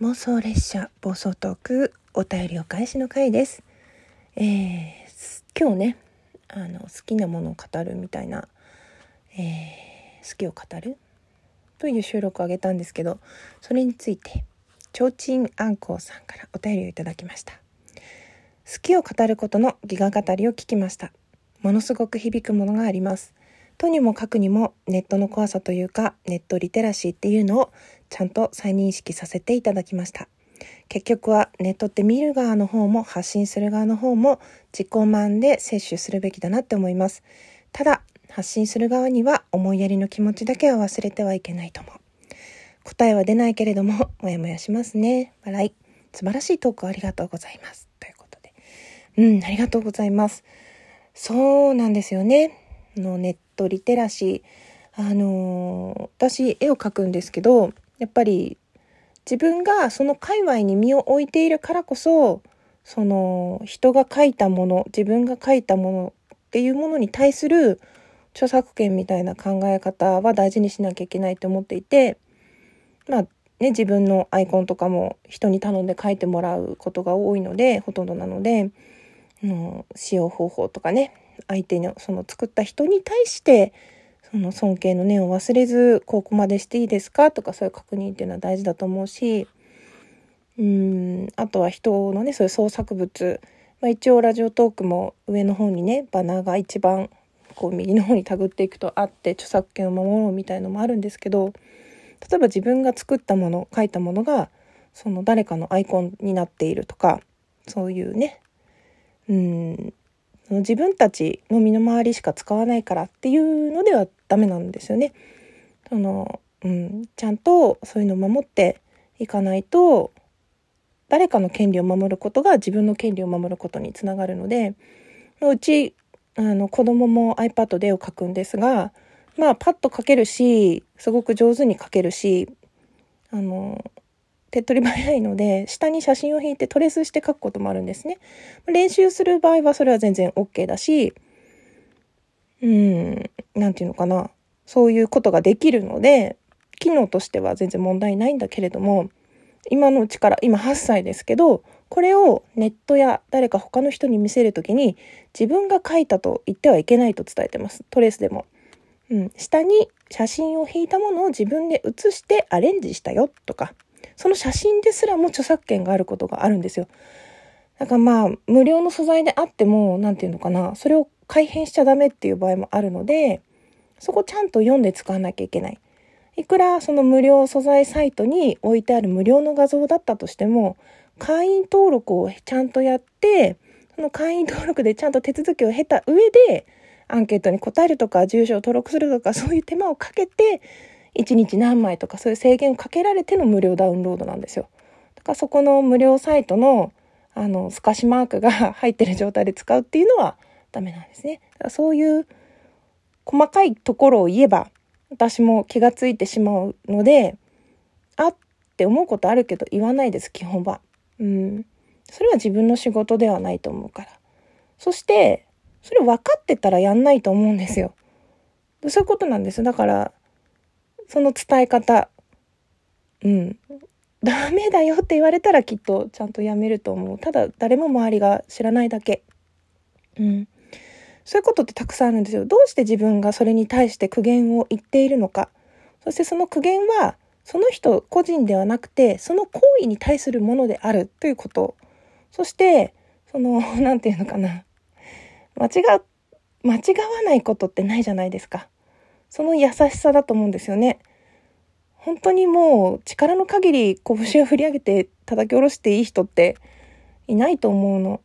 妄想列車暴走トークお便りお返しの回です。えー、今日ねあの好きなものを語るみたいな、えー、好きを語るという収録をあげたんですけどそれについてちょうちんあんこうさんからお便りをいただきました。好きを語ることのギガ語りを聞きました。ものすごく響くものがあります。とにもかくにもネットの怖さというかネットリテラシーっていうのをちゃんと再認識させていただきました。結局はネットって見る側の方も発信する側の方も自己満で摂取するべきだなって思います。ただ発信する側には思いやりの気持ちだけは忘れてはいけないと思う。答えは出ないけれども、もやもやしますね。笑い。素晴らしいトークありがとうございます。ということで。うん、ありがとうございます。そうなんですよね。のネットリテラシー。あのー、私絵を描くんですけど、やっぱり自分がその界隈に身を置いているからこそ、その人が書いたもの、自分が書いたものっていうものに対する著作権みたいな考え方は大事にしなきゃいけないと思っていて、まあね、自分のアイコンとかも人に頼んで書いてもらうことが多いので、ほとんどなので、の使用方法とかね、相手のその作った人に対してその尊敬の念を忘れずここまでしていいですか？とかそういう確認っていうのは大事だと思うしうんあとは人のねそういう創作物、まあ、一応ラジオトークも上の方にねバナーが一番こう右の方にたぐっていくとあって著作権を守ろうみたいのもあるんですけど例えば自分が作ったもの書いたものがその誰かのアイコンになっているとかそういうねうん自分たちの身の回りしか使わないからっていうのではダメなんですよね。そのうん、ちゃんとそういうのを守っていかないと誰かの権利を守ることが自分の権利を守ることにつながるのでうちあの子供も iPad で絵を描くんですがまあパッと描けるしすごく上手に描けるしあの手っ取り早いので、下に写真を引いてトレースして書くこともあるんですね。練習する場合はそれは全然 OK だし、うん、なんていうのかな。そういうことができるので、機能としては全然問題ないんだけれども、今のうちから、今8歳ですけど、これをネットや誰か他の人に見せるときに、自分が書いたと言ってはいけないと伝えてます。トレースでも。うん、下に写真を引いたものを自分で写してアレンジしたよとか、その写真ですらも著作権があることがあるんですよ。だからまあ、無料の素材であっても、なんていうのかな、それを改変しちゃダメっていう場合もあるので、そこちゃんと読んで使わなきゃいけない。いくらその無料素材サイトに置いてある無料の画像だったとしても、会員登録をちゃんとやって、その会員登録でちゃんと手続きを経た上で、アンケートに答えるとか、住所を登録するとか、そういう手間をかけて、1日何枚とかそういう制限をかけられての無料ダウンロードなんですよ。だからそこの無料サイトのあの透かしマークが入ってる状態で使うっていうのはダメなんですね。だからそういう細かいところを言えば私も気がついてしまうのであって思うことあるけど言わないです基本は。うん。それは自分の仕事ではないと思うから。そしてそれ分かってたらやんないと思うんですよ。そういうことなんです。だからその伝え方、うん、ダメだよって言われたらきっとちゃんとやめると思う。ただ誰も周りが知らないだけ。うん。そういうことってたくさんあるんですよ。どうして自分がそれに対して苦言を言っているのか。そしてその苦言はその人個人ではなくてその行為に対するものであるということ。そしてその 何て言うのかな間違間違わないことってないじゃないですか。その優しさだと思うんですよね。本当にもう力の限り拳を振り上げて叩き下ろしていい人っていないと思うの。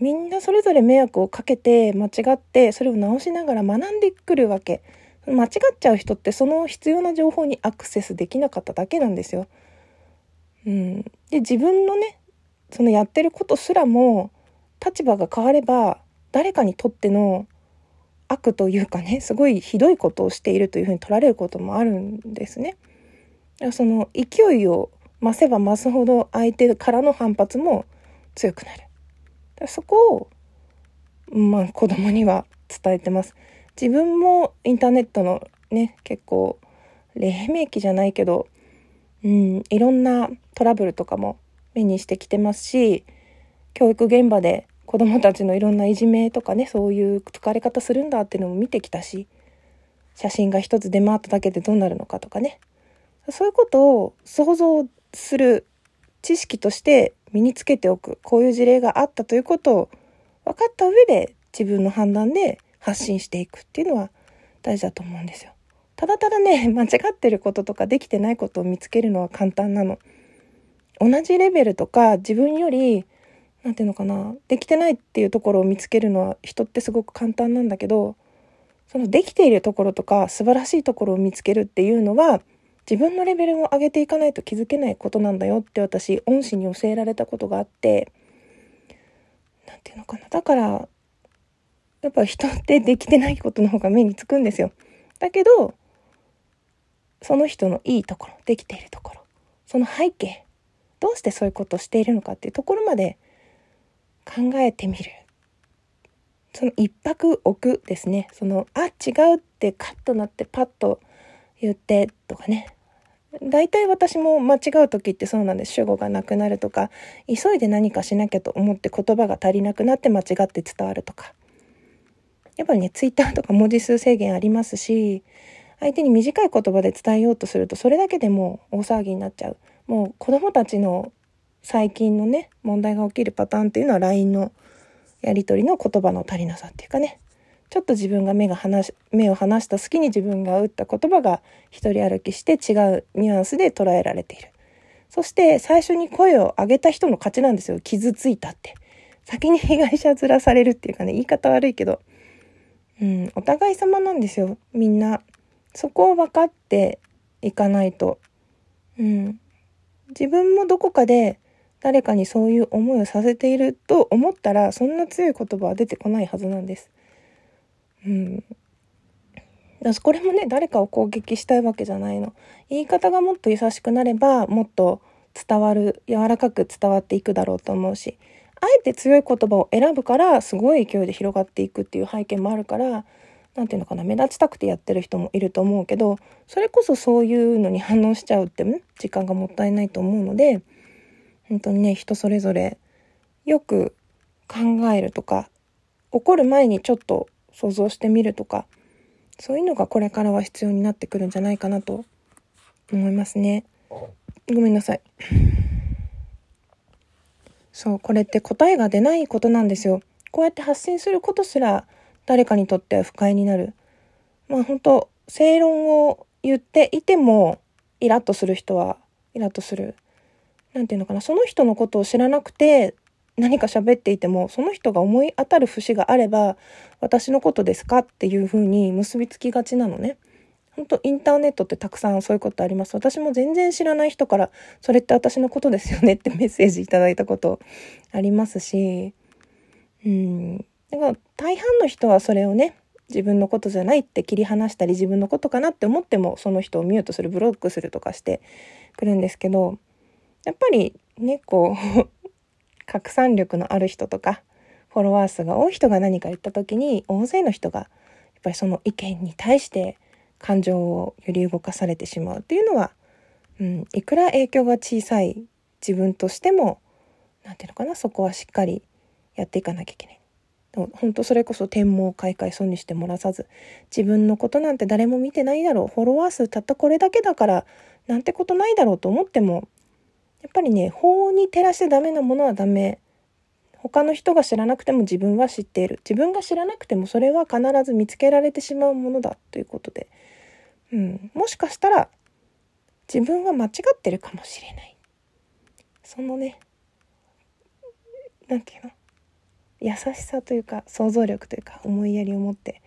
みんなそれぞれ迷惑をかけて間違ってそれを直しながら学んでくるわけ。間違っちゃう人ってその必要な情報にアクセスできなかっただけなんですよ。うん、で自分のねそのやってることすらも立場が変われば誰かにとっての悪というかねすごいひどいことをしているというふうに取られることもあるんですね。その勢いを増せば増すほど相手からの反発も強くなる。そこを、まあ、子供には伝えてます。自分もインターネットのね結構黎明期じゃないけど、うん、いろんなトラブルとかも目にしてきてますし教育現場で子どもたちのいろんないじめとかねそういう疲れ方するんだっていうのも見てきたし写真が一つ出回っただけでどうなるのかとかねそういうことを想像する知識として身につけておくこういう事例があったということを分かった上で自分の判断で発信していくっていうのは大事だと思うんですよ。ただただね 間違ってることとかできてないことを見つけるのは簡単なの。同じレベルとか自分より何て言うのかなできてないっていうところを見つけるのは人ってすごく簡単なんだけどそのできているところとか素晴らしいところを見つけるっていうのは自分のレベルを上げていかないと気づけないことなんだよって私恩師に教えられたことがあって何て言うのかなだからやっぱ人ってできてないことの方が目につくんですよ。だけどその人のいいところできているところその背景どうしてそういうことをしているのかっていうところまで考えてみる。その一泊置くですね。そのあ違うってカッとなってパッと言ってとかね。大体私も間違う時ってそうなんです。主語がなくなるとか。急いで何かしなきゃと思って言葉が足りなくなって間違って伝わるとか。やっぱりねツイッターとか文字数制限ありますし相手に短い言葉で伝えようとするとそれだけでも大騒ぎになっちゃう。もう子供たちの最近のね問題が起きるパターンっていうのは LINE のやり取りの言葉の足りなさっていうかね。ちょっと自分が目が離し目を離した隙に自分が打った言葉が一人歩きして違うニュアンスで捉えられている。そして最初に声を上げた人の勝ちなんですよ。傷ついたって。先に被害者面されるっていうかね言い方悪いけど。うんお互い様なんですよ。みんな。そこを分かっていかないと。うん。自分もどこかで誰かにそういう思いをさせていると思ったらそんな強い言葉は出てこないはずなんです。うん。だこれもね誰かを攻撃したいわけじゃないの。言い方がもっと優しくなればもっと伝わる柔らかく伝わっていくだろうと思うしあえて強い言葉を選ぶからすごい勢いで広がっていくっていう背景もあるから何て言うのかな目立ちたくてやってる人もいると思うけどそれこそそういうのに反応しちゃうって時間がもったいないと思うので本当にね人それぞれよく考えるとか起こる前にちょっと想像してみるとかそういうのがこれからは必要になってくるんじゃないかなと思いますね。ごめんなさい。そう、これって答えが出ないことなんですよ。こうやって発信することすら誰かにとっては不快になる。まあ本当正論を言っていてもイラッとする人はイラッとする。何て言うのかなその人のことを知らなくて何か喋っていてもその人が思い当たる節があれば私のことですかっていう風に結びつきがちなのね。本当インターネットってたくさんそういうことあります。私も全然知らない人からそれって私のことですよねって メッセージいただいたことありますし、うん。だから大半の人はそれをね、自分のことじゃないって切り離したり自分のことかなって思ってもその人をミュートするブロックするとかしてくるんですけどやっぱりねこう拡散力のある人とかフォロワー数が多い人が何か言った時に大勢の人がやっぱりその意見に対して感情を揺り動かされてしまうっていうのは、うん、いくら影響が小さい自分としても何て言うのかなそこはしっかりやっていかなきゃいけない。本当それこそ天網開会損にしてもらさず自分のことなんて誰も見てないだろうフォロワー数たったこれだけだからなんてことないだろうと思ってもやっぱりね法に照らしてダメなものはダメ。他の人が知らなくても自分は知っている。自分が知らなくてもそれは必ず見つけられてしまうものだということで、うん、もしかしたら自分は間違ってるかもしれない。そのね何て言うの？優しさというか想像力というか思いやりを持って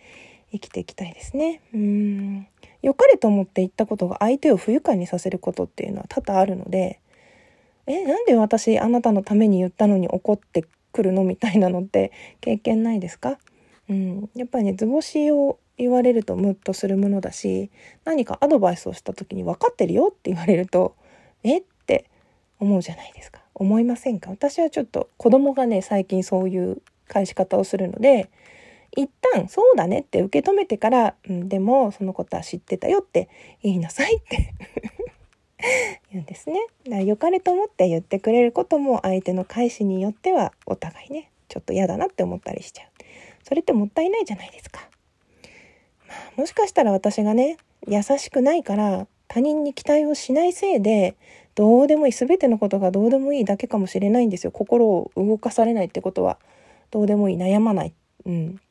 生きていきたいですね。うん。良かれと思って言ったことが相手を不愉快にさせることっていうのは多々あるのでえなんで私あなたのために言ったのに怒ってくるの？みたいなのって経験ないですか？うん、やっぱりね図星を言われるとムッとするものだし何かアドバイスをした時に分かってるよって言われると え？って思うじゃないですか。思いませんか？私はちょっと子供がね最近そういう返し方をするので一旦そうだねって受け止めてから、うん、でもそのことは知ってたよって言いなさいって 言うんですね。だから良かれと思って言ってくれることも相手の返しによってはお互いね、ちょっと嫌だなって思ったりしちゃう。それってもったいないじゃないですか。まあ、もしかしたら私がね、優しくないから他人に期待をしないせいで、どうでもいい、全てのことがどうでもいいだけかもしれないんですよ。心を動かされないってことは、どうでもいい、悩まない。うん。だか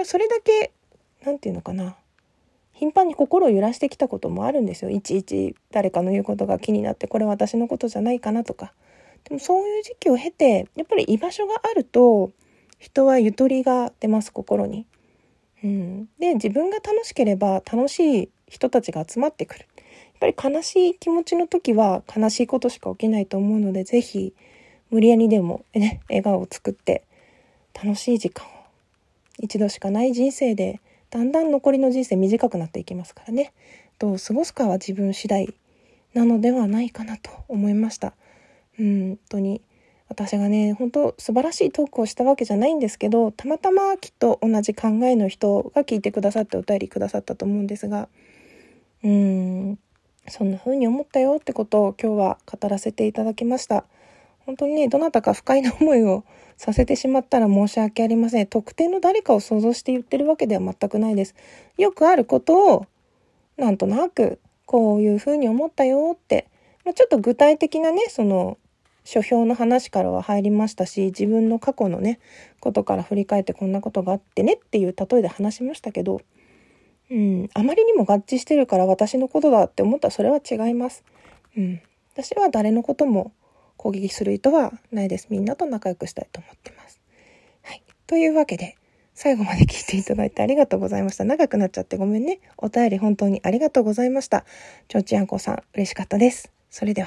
らそれだけ、何て言うのかな。頻繁に心を揺らしてきたこともあるんですよいちいち誰かの言うことが気になってこれ私のことじゃないかなとかでもそういう時期を経てやっぱり居場所があると人はゆとりが出ます心に。うん、で自分が楽しければ楽しい人たちが集まってくる。やっぱり悲しい気持ちの時は悲しいことしか起きないと思うので是非無理やりでも、ね、笑顔を作って楽しい時間を一度しかない人生でだんだん残りの人生短くなっていきますからねどう過ごすかは自分次第なのではないかなと思いました。うん本当に私がね本当素晴らしいトークをしたわけじゃないんですけどたまたまきっと同じ考えの人が聞いてくださってお便りくださったと思うんですがうんそんな風に思ったよってことを今日は語らせていただきました本当にねどなたか不快な思いをさせてしまったら申し訳ありません特定の誰かを想像して言ってるわけでは全くないですよくあることをなんとなくこういう風に思ったよって、ま、ちょっと具体的なねその書評の話からは入りましたし自分の過去のねことから振り返ってこんなことがあってねっていう例えで話しましたけど、うん、あまりにも合致してるから私のことだって思ったらそれは違います。うん、私は誰のことも攻撃する意図はないです。みんなと仲良くしたいと思ってます。はい。というわけで、最後まで聞いていただいてありがとうございました。長くなっちゃってごめんね。お便り本当にありがとうございました。ちょうちあんこさん、嬉しかったです。それでは。